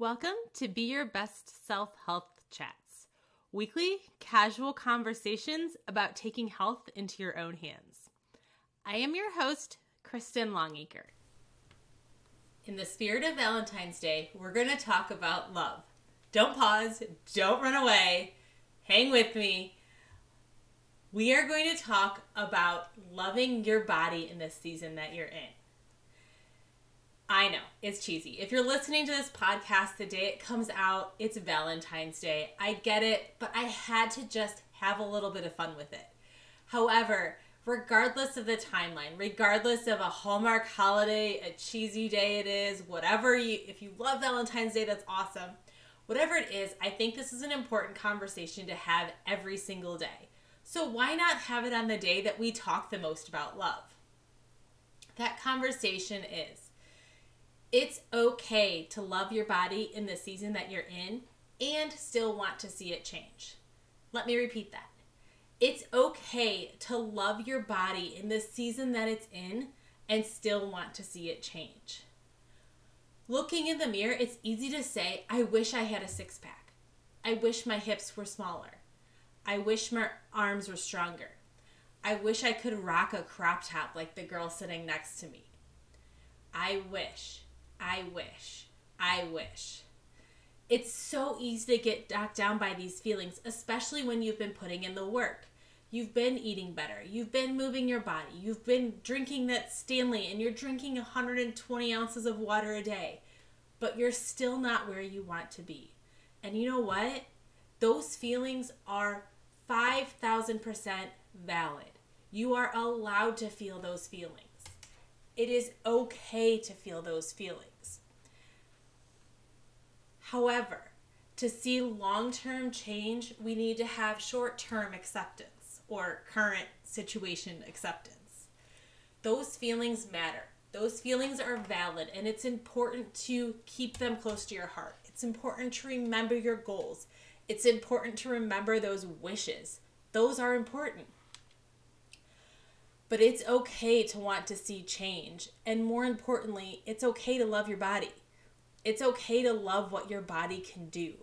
Welcome to Be Your Best Self Health Chats, weekly casual conversations about taking health into your own hands. I am your host, Kristen Longacre. In the spirit of Valentine's Day, we're going to talk about love. Don't pause, don't run away, hang with me. We are going to talk about loving your body in this season that you're in. I know, it's cheesy. If you're listening to this podcast the day it comes out, it's Valentine's Day. I get it, but I had to just have a little bit of fun with it. However, regardless of the timeline, regardless of a Hallmark holiday, a cheesy day it is, whatever you, if you love Valentine's Day, that's awesome. Whatever it is, I think this is an important conversation to have every single day. So why not have it on the day that we talk the most about love? That conversation is it's okay to love your body in the season that you're in and still want to see it change. Let me repeat that. It's okay to love your body in the season that it's in and still want to see it change. Looking in the mirror, it's easy to say, I wish I had a six pack. I wish my hips were smaller. I wish my arms were stronger. I wish I could rock a crop top like the girl sitting next to me. I wish. I wish. I wish. It's so easy to get knocked down by these feelings, especially when you've been putting in the work. You've been eating better. You've been moving your body. You've been drinking that Stanley and you're drinking 120 ounces of water a day, but you're still not where you want to be. And you know what? Those feelings are 5,000% valid. You are allowed to feel those feelings. It is okay to feel those feelings. However, to see long term change, we need to have short term acceptance or current situation acceptance. Those feelings matter. Those feelings are valid, and it's important to keep them close to your heart. It's important to remember your goals. It's important to remember those wishes. Those are important. But it's okay to want to see change. And more importantly, it's okay to love your body. It's okay to love what your body can do.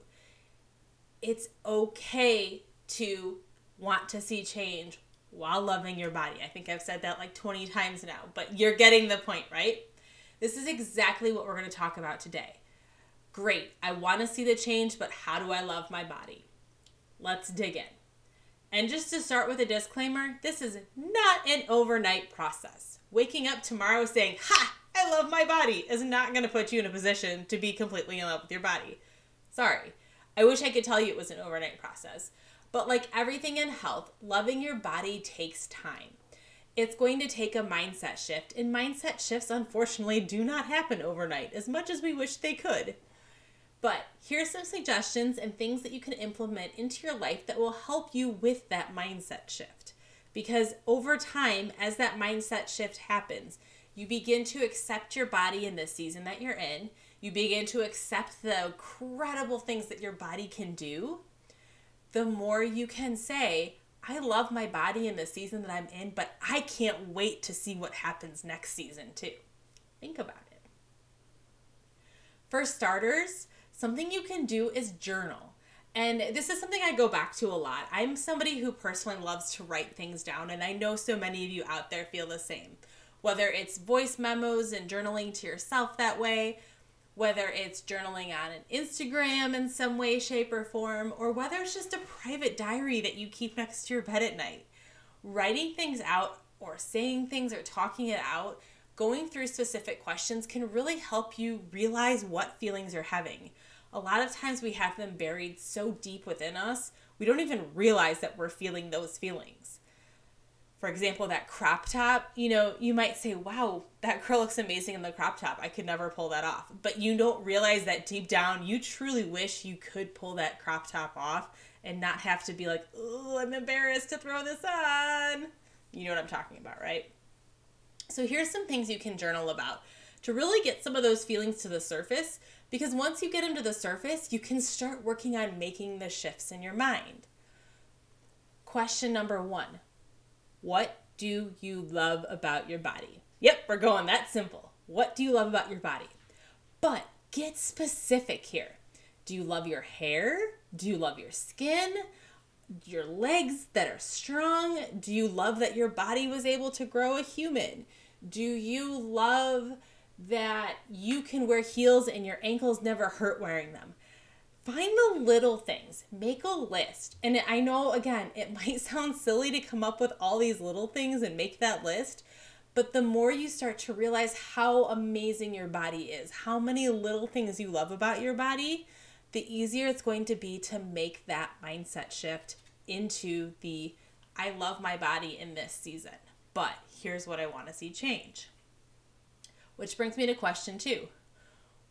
It's okay to want to see change while loving your body. I think I've said that like 20 times now, but you're getting the point, right? This is exactly what we're going to talk about today. Great, I want to see the change, but how do I love my body? Let's dig in. And just to start with a disclaimer, this is not an overnight process. Waking up tomorrow saying, Ha, I love my body, is not going to put you in a position to be completely in love with your body. Sorry. I wish I could tell you it was an overnight process. But like everything in health, loving your body takes time. It's going to take a mindset shift, and mindset shifts, unfortunately, do not happen overnight as much as we wish they could. But here's some suggestions and things that you can implement into your life that will help you with that mindset shift. Because over time, as that mindset shift happens, you begin to accept your body in this season that you're in. You begin to accept the incredible things that your body can do. The more you can say, I love my body in the season that I'm in, but I can't wait to see what happens next season, too. Think about it. For starters, something you can do is journal. And this is something I go back to a lot. I'm somebody who personally loves to write things down, and I know so many of you out there feel the same. Whether it's voice memos and journaling to yourself that way, whether it's journaling on an Instagram in some way, shape, or form, or whether it's just a private diary that you keep next to your bed at night. Writing things out or saying things or talking it out, going through specific questions can really help you realize what feelings you're having a lot of times we have them buried so deep within us, we don't even realize that we're feeling those feelings. For example, that crop top, you know, you might say, wow, that girl looks amazing in the crop top. I could never pull that off. But you don't realize that deep down, you truly wish you could pull that crop top off and not have to be like, oh, I'm embarrassed to throw this on. You know what I'm talking about, right? So here's some things you can journal about to really get some of those feelings to the surface because once you get them to the surface, you can start working on making the shifts in your mind. Question number one What do you love about your body? Yep, we're going that simple. What do you love about your body? But get specific here. Do you love your hair? Do you love your skin? Your legs that are strong? Do you love that your body was able to grow a human? Do you love that you can wear heels and your ankles never hurt wearing them? Find the little things, make a list. And I know, again, it might sound silly to come up with all these little things and make that list, but the more you start to realize how amazing your body is, how many little things you love about your body, the easier it's going to be to make that mindset shift into the I love my body in this season, but here's what I want to see change. Which brings me to question two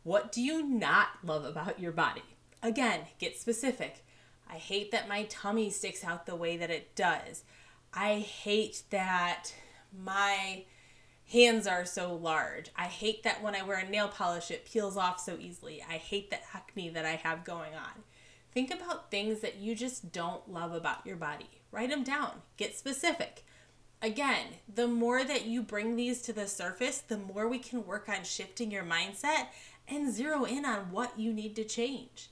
What do you not love about your body? Again, get specific. I hate that my tummy sticks out the way that it does. I hate that my hands are so large. I hate that when I wear a nail polish, it peels off so easily. I hate the acne that I have going on. Think about things that you just don't love about your body. Write them down. Get specific. Again, the more that you bring these to the surface, the more we can work on shifting your mindset and zero in on what you need to change.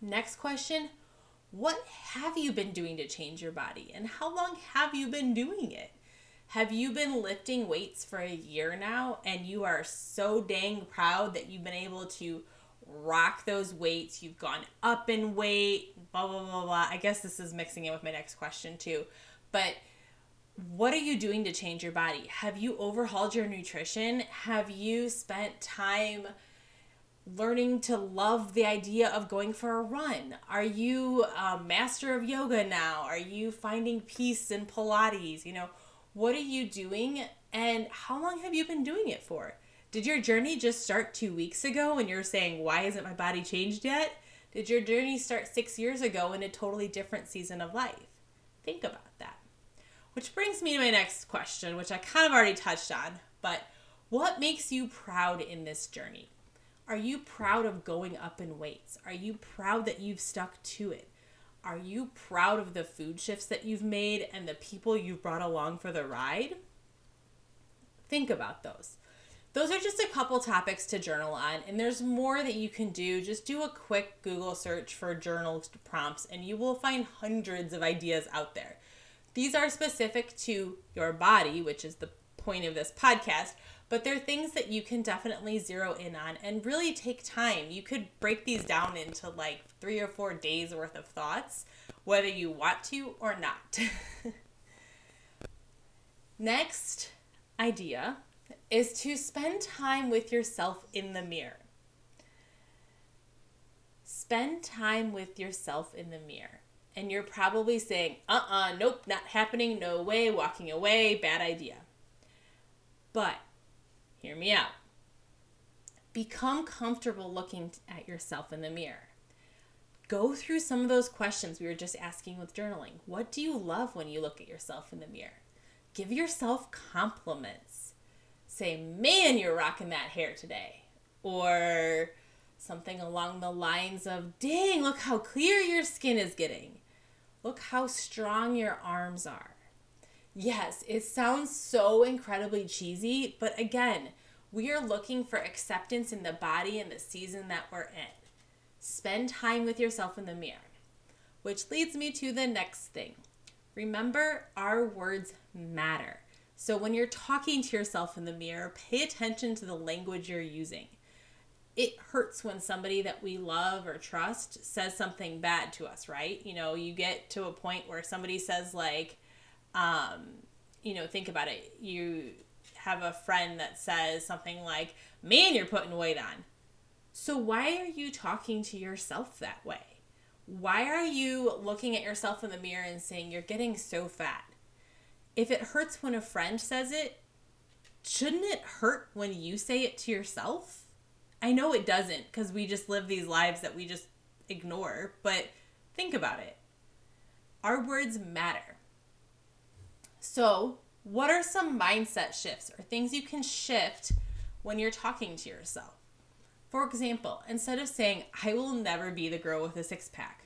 Next question What have you been doing to change your body and how long have you been doing it? Have you been lifting weights for a year now and you are so dang proud that you've been able to rock those weights? You've gone up in weight, blah, blah, blah, blah. I guess this is mixing in with my next question too. But what are you doing to change your body? Have you overhauled your nutrition? Have you spent time? learning to love the idea of going for a run? Are you a master of yoga now? Are you finding peace in Pilates? You know, what are you doing and how long have you been doing it for? Did your journey just start two weeks ago and you're saying, why isn't my body changed yet? Did your journey start six years ago in a totally different season of life? Think about that. Which brings me to my next question, which I kind of already touched on, but what makes you proud in this journey? Are you proud of going up in weights? Are you proud that you've stuck to it? Are you proud of the food shifts that you've made and the people you've brought along for the ride? Think about those. Those are just a couple topics to journal on, and there's more that you can do. Just do a quick Google search for journal prompts, and you will find hundreds of ideas out there. These are specific to your body, which is the point of this podcast, but they're things that you can definitely zero in on and really take time. You could break these down into like three or four days worth of thoughts, whether you want to or not. Next idea is to spend time with yourself in the mirror. Spend time with yourself in the mirror. And you're probably saying, uh uh-uh, uh, nope, not happening, no way, walking away, bad idea. But Hear me out. Become comfortable looking at yourself in the mirror. Go through some of those questions we were just asking with journaling. What do you love when you look at yourself in the mirror? Give yourself compliments. Say, man, you're rocking that hair today. Or something along the lines of, dang, look how clear your skin is getting. Look how strong your arms are. Yes, it sounds so incredibly cheesy, but again, we are looking for acceptance in the body and the season that we're in. Spend time with yourself in the mirror. Which leads me to the next thing. Remember, our words matter. So when you're talking to yourself in the mirror, pay attention to the language you're using. It hurts when somebody that we love or trust says something bad to us, right? You know, you get to a point where somebody says, like, um, you know, think about it. You have a friend that says something like, Man, you're putting weight on. So, why are you talking to yourself that way? Why are you looking at yourself in the mirror and saying, You're getting so fat? If it hurts when a friend says it, shouldn't it hurt when you say it to yourself? I know it doesn't because we just live these lives that we just ignore, but think about it. Our words matter. So, what are some mindset shifts or things you can shift when you're talking to yourself? For example, instead of saying, I will never be the girl with a six pack,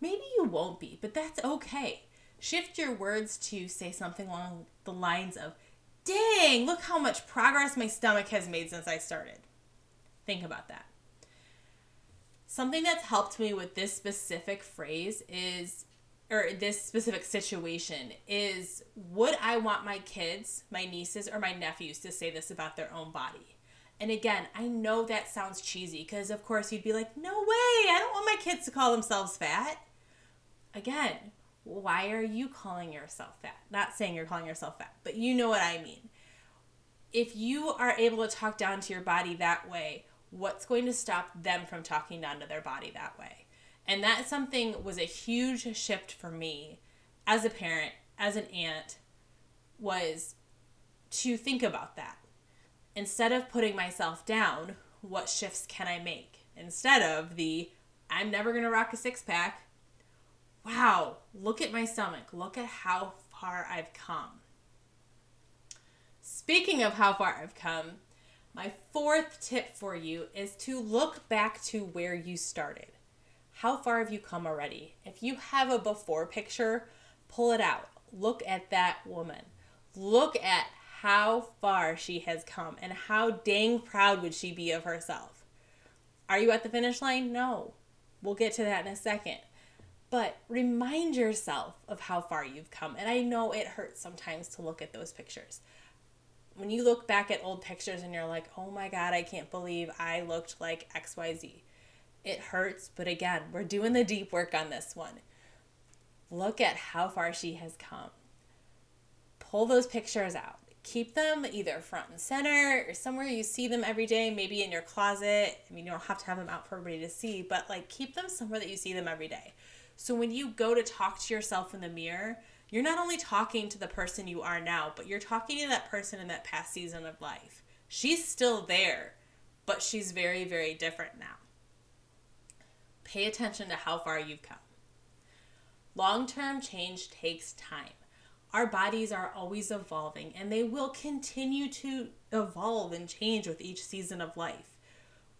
maybe you won't be, but that's okay. Shift your words to say something along the lines of, dang, look how much progress my stomach has made since I started. Think about that. Something that's helped me with this specific phrase is, or this specific situation is, would I want my kids, my nieces, or my nephews to say this about their own body? And again, I know that sounds cheesy because, of course, you'd be like, no way, I don't want my kids to call themselves fat. Again, why are you calling yourself fat? Not saying you're calling yourself fat, but you know what I mean. If you are able to talk down to your body that way, what's going to stop them from talking down to their body that way? And that something was a huge shift for me as a parent, as an aunt, was to think about that. Instead of putting myself down, what shifts can I make? Instead of the I'm never going to rock a six pack, wow, look at my stomach. Look at how far I've come. Speaking of how far I've come, my fourth tip for you is to look back to where you started. How far have you come already? If you have a before picture, pull it out. Look at that woman. Look at how far she has come and how dang proud would she be of herself. Are you at the finish line? No. We'll get to that in a second but remind yourself of how far you've come. And I know it hurts sometimes to look at those pictures. When you look back at old pictures and you're like, oh my God, I can't believe I looked like XYZ. It hurts, but again, we're doing the deep work on this one. Look at how far she has come. Pull those pictures out. Keep them either front and center or somewhere you see them every day, maybe in your closet. I mean, you don't have to have them out for everybody to see, but like keep them somewhere that you see them every day so when you go to talk to yourself in the mirror, you're not only talking to the person you are now, but you're talking to that person in that past season of life. She's still there, but she's very, very different now. Pay attention to how far you've come. Long term change takes time. Our bodies are always evolving and they will continue to evolve and change with each season of life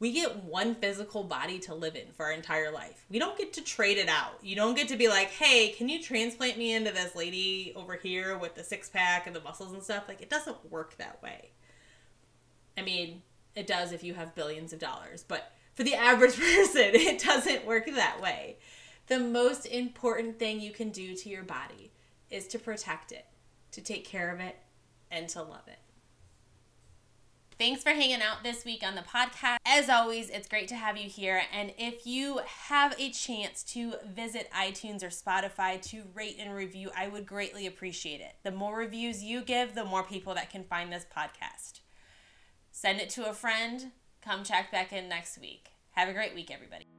we get one physical body to live in for our entire life. We don't get to trade it out. You don't get to be like, hey, can you transplant me into this lady over here with the six pack and the muscles and stuff? Like, it doesn't work that way. I mean, it does if you have billions of dollars, but for the average person, it doesn't work that way. The most important thing you can do to your body is to protect it, to take care of it, and to love it. Thanks for hanging out this week on the podcast. As always, it's great to have you here. And if you have a chance to visit iTunes or Spotify to rate and review, I would greatly appreciate it. The more reviews you give, the more people that can find this podcast. Send it to a friend. Come check back in next week. Have a great week, everybody.